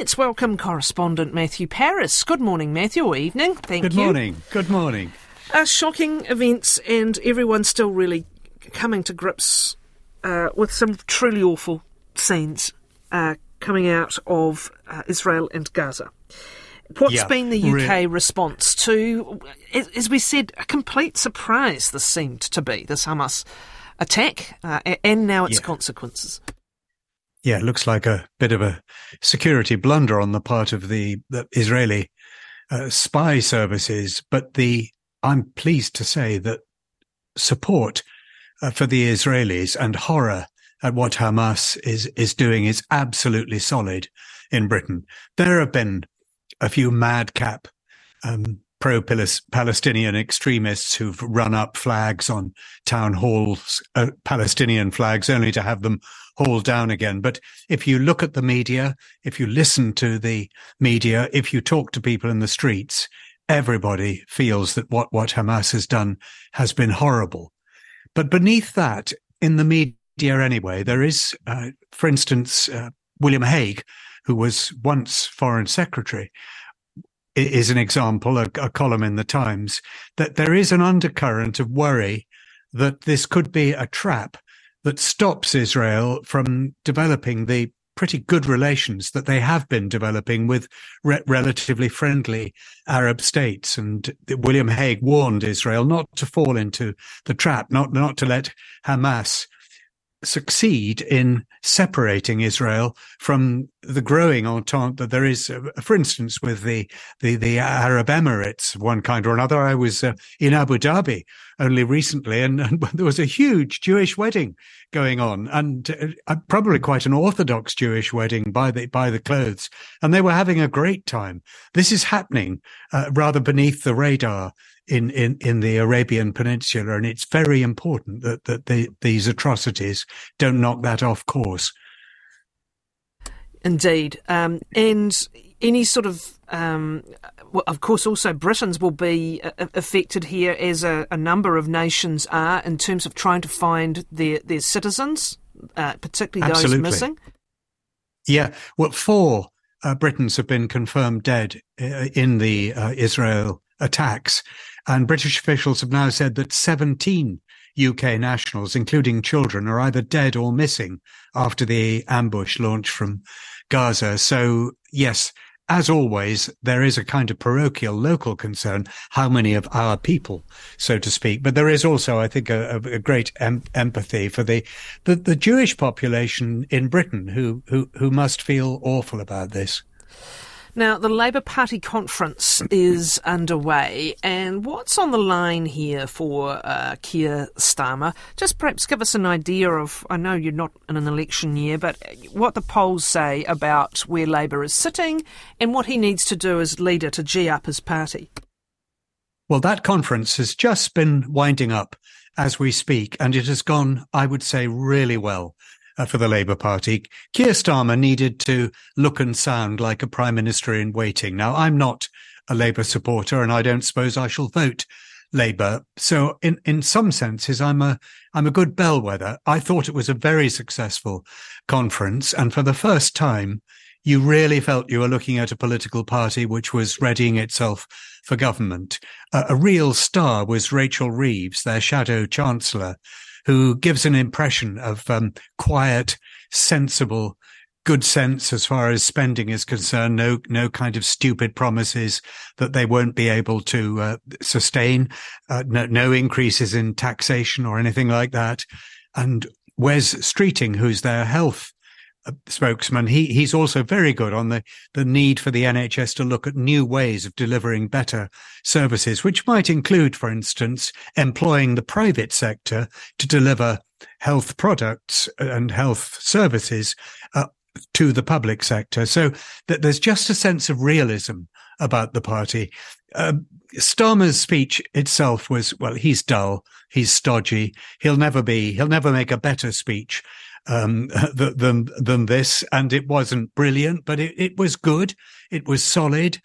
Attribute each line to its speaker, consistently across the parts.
Speaker 1: let's welcome correspondent Matthew Parris. Good morning, Matthew, or evening. Thank
Speaker 2: Good
Speaker 1: you.
Speaker 2: Good morning. Good morning.
Speaker 1: Uh, shocking events, and everyone's still really coming to grips uh, with some truly awful scenes uh, coming out of uh, Israel and Gaza. What's
Speaker 2: Yeah,
Speaker 1: been the UK
Speaker 2: re-
Speaker 1: response to, as, as we said, a complete surprise this seemed to be, this Hamas attack, uh, and now its
Speaker 2: Yeah.
Speaker 1: consequences?
Speaker 2: Yeah, it looks like a bit of a security blunder on the part of the, the Israeli uh, spy services, but the I'm pleased to say that support uh, for the Israelis and horror at what Hamas is is doing is absolutely solid in Britain. There have been a few madcap um, pro-Palestinian extremists who've run up flags on town halls, uh, Palestinian flags, only to have them hauled down again. But if you look at the media, if you listen to the media, if you talk to people in the streets, everybody feels that what, what Hamas has done has been horrible. But beneath that, in the media anyway, there is, uh, for instance, uh, William Hague, who was once foreign secretary, is an example, a, a column in the Times, that there is an undercurrent of worry that this could be a trap that stops Israel from developing the pretty good relations that they have been developing with re- relatively friendly Arab states. And William Hague warned Israel not to fall into the trap, not, not to let Hamas succeed in separating Israel from the growing entente that there is, uh, for instance, with the, the, the Arab Emirates one kind or another. I was uh, in Abu Dhabi only recently and, and there was a huge Jewish wedding going on and uh, probably quite an orthodox Jewish wedding by the, by the clothes. And they were having a great time. This is happening uh, rather beneath the radar in, in, in the Arabian Peninsula. And it's very important that, that the, these atrocities don't knock that off course.
Speaker 1: Indeed. Um, and any sort of, um, well, of course, also Britons will be uh, affected here, as a, a number of nations are, in terms of trying to find their, their citizens, uh, particularly
Speaker 2: Absolutely.
Speaker 1: those missing.
Speaker 2: Yeah. Well, four uh, Britons have been confirmed dead uh, in the uh, Israel attacks. And British officials have now said that 17 UK nationals, including children, are either dead or missing after the ambush launch from Gaza. So, yes, as always, there is a kind of parochial local concern, how many of our people, so to speak. But there is also, I think, a, a great em- empathy for the, the, the Jewish population in Britain who, who, who must feel awful about this.
Speaker 1: Now, the Labour Party conference is underway, and what's on the line here for uh, Keir Starmer? Just perhaps give us an idea of, I know you're not in an election year, but what the polls say about where Labour is sitting and what he needs to do as leader to G up his party.
Speaker 2: Well, that conference has just been winding up as we speak, and it has gone, I would say, really well for the Labour Party. Keir Starmer needed to look and sound like a prime minister in waiting. Now, I'm not a Labour supporter, and I don't suppose I shall vote Labour. So, in in some senses, I'm a I'm a good bellwether. I thought it was a very successful conference, and for the first time, you really felt you were looking at a political party which was readying itself for government. Uh, a real star was Rachel Reeves, their shadow chancellor, who gives an impression of um, quiet, sensible, good sense as far as spending is concerned. No, no kind of stupid promises that they won't be able to uh, sustain. Uh, no, no increases in taxation or anything like that. And Wes Streeting, who's their health spokesman, he he's also very good on the the need for the NHS to look at new ways of delivering better services, which might include, for instance, employing the private sector to deliver health products and health services uh, to the public sector. So that there's just a sense of realism about the party. Uh, Starmer's speech itself was, well, he's dull, he's stodgy, he'll never be, he'll never make a better speech um, than than this. And it wasn't brilliant, but it, it was good. It was solid,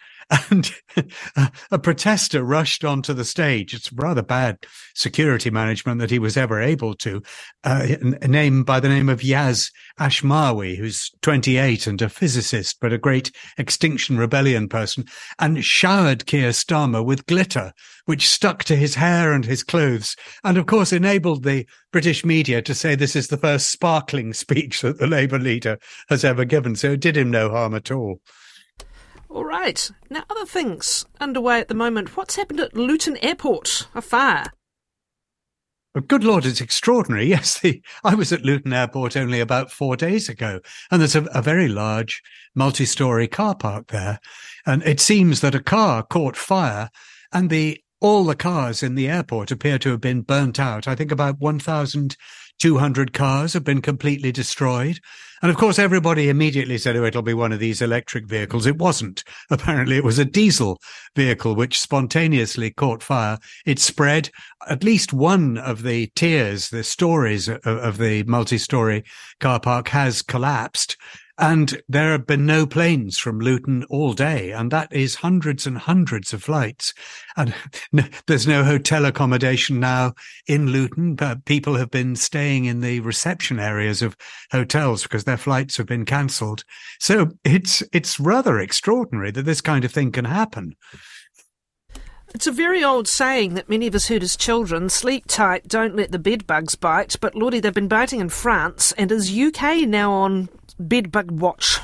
Speaker 2: and a protester rushed onto the stage. It's rather bad security management that he was ever able to. Uh, a name by the name of Yaz Ashmawi, who's 28 and a physicist, but a great Extinction Rebellion person, and showered Keir Starmer with glitter, which stuck to his hair and his clothes, and of course enabled the British media to say this is the first sparkling speech that the Labour leader has ever given. So it did him no harm at all.
Speaker 1: All right. Now, other things underway at the moment. What's happened at Luton Airport? A fire.
Speaker 2: Oh, good Lord, it's extraordinary. Yes, the, I was at Luton Airport only about four days ago, and there's a, a very large multi story car park there. And it seems that a car caught fire, and the all the cars in the airport appear to have been burnt out. I think about 1,200 cars have been completely destroyed. And of course, everybody immediately said, oh, it'll be one of these electric vehicles. It wasn't. Apparently, it was a diesel vehicle which spontaneously caught fire. It spread. At least one of the tiers, the stories of, the multi story car park has collapsed. And there have been no planes from Luton all day, and that is hundreds and hundreds of flights. And there's no hotel accommodation now in Luton, but people have been staying in the reception areas of hotels because their flights have been cancelled. So it's it's rather extraordinary that this kind of thing can happen.
Speaker 1: It's a very old saying that many of us heard as children sleep tight, don't let the bed bugs bite. But Lordy, they've been biting in France, and is UK now on bedbug watch?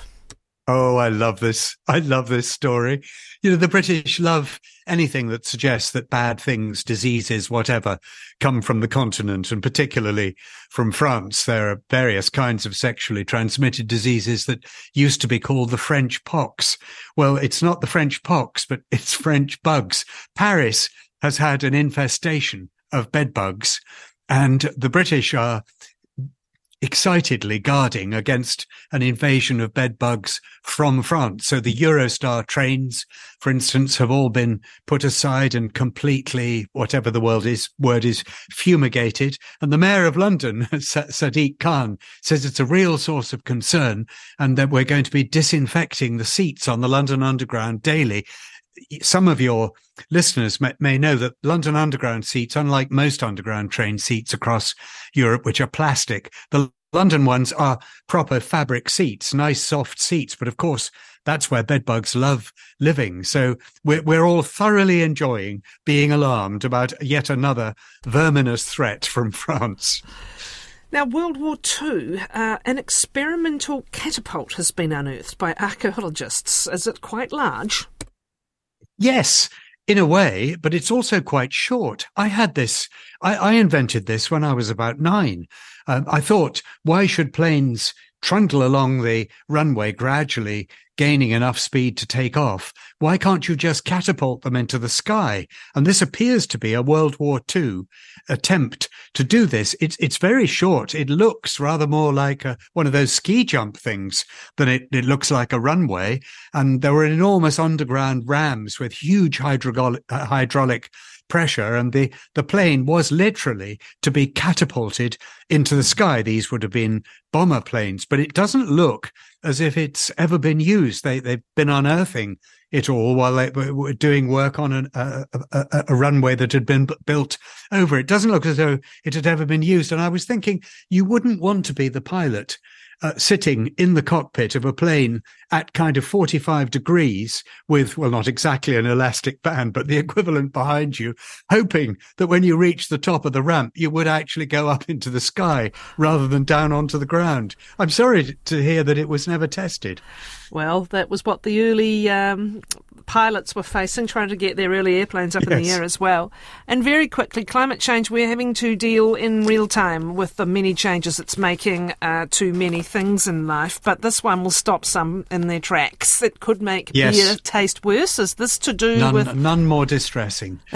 Speaker 2: Oh, I love this. I love this story. You know, the British love anything that suggests that bad things, diseases, whatever, come from the continent and particularly from France. There are various kinds of sexually transmitted diseases that used to be called the French pox. Well, it's not the French pox, but it's French bugs. Paris has had an infestation of bedbugs and the British are excitedly guarding against an invasion of bedbugs from France. So the Eurostar trains, for instance, have all been put aside and completely, whatever the word is, word is fumigated. And the mayor of London, Sadiq Khan, says it's a real source of concern and that we're going to be disinfecting the seats on the London Underground daily some of your listeners may, may, know that London Underground seats, unlike most underground train seats across Europe, which are plastic, the London ones are proper fabric seats, nice soft seats. But of course, that's where bedbugs love living. So we're, we're all thoroughly enjoying being alarmed about yet another verminous threat from France.
Speaker 1: Now, World War II, uh, an experimental catapult has been unearthed by archaeologists. Is it quite large?
Speaker 2: Yes, in a way, but it's also quite short. I had this, I, I invented this when I was about nine. Um, I thought, why should planes trundle along the runway gradually gaining enough speed to take off, why can't you just catapult them into the sky? And this appears to be a World War II attempt to do this. It's it's very short. It looks rather more like a, one of those ski jump things than it, it looks like a runway. And there were enormous underground rams with huge hydraulic, uh, hydraulic pressure and the, the plane was literally to be catapulted into the sky. These would have been bomber planes, but it doesn't look as if it's ever been used. They, they've been unearthing it all while they were doing work on an, a, a, a, runway that had been built over. It doesn't look as though it had ever been used. And I was thinking you wouldn't want to be the pilot uh, sitting in the cockpit of a plane at kind of 45 degrees with, well, not exactly an elastic band, but the equivalent behind you, hoping that when you reach the top of the ramp, you would actually go up into the sky rather than down onto the ground. I'm sorry to hear that it was never tested.
Speaker 1: Well, that was what the early um, pilots were facing, trying to get their early airplanes up yes. in the air as well. And very quickly, climate change, we're having to deal in real time with the many changes it's making uh, to many things in life. But this one will stop some in their tracks. It could make yes. beer taste worse. Is this to do
Speaker 2: none,
Speaker 1: with.
Speaker 2: None more distressing.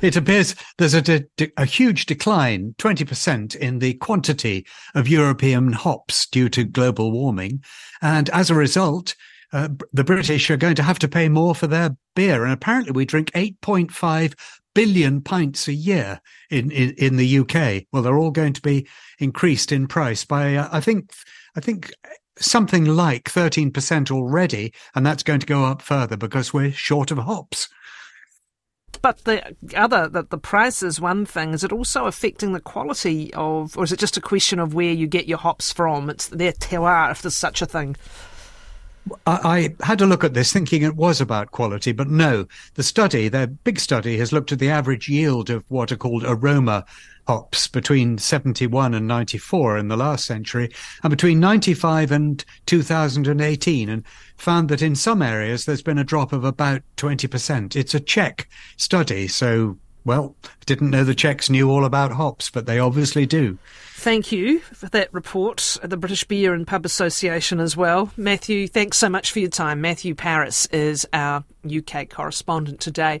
Speaker 2: it appears there's a, de- a huge decline, 20%, in the quantity of European hops due to global warming. And as a result, uh, the British are going to have to pay more for their beer. And apparently, we drink 8.5 billion pints a year in, in, in the UK. Well, they're all going to be increased in price by, uh, I think, I think something like 13% already, and that's going to go up further because we're short of hops.
Speaker 1: But the other, that the price is one thing. Is it also affecting the quality of, or is it just a question of where you get your hops from? It's their terroir, if there's such a thing.
Speaker 2: I, I had a look at this thinking it was about quality, but no. The study, their big study, has looked at the average yield of what are called aroma hops between 71 and 94 in the last century and between 95 and 2018 and found that in some areas there's been a drop of about 20%. It's a Czech study, so well, didn't know the Czechs knew all about hops, but they obviously do.
Speaker 1: Thank you for that report, the British Beer and Pub Association as well. Matthew, thanks so much for your time. Matthew Parris is our UK correspondent today.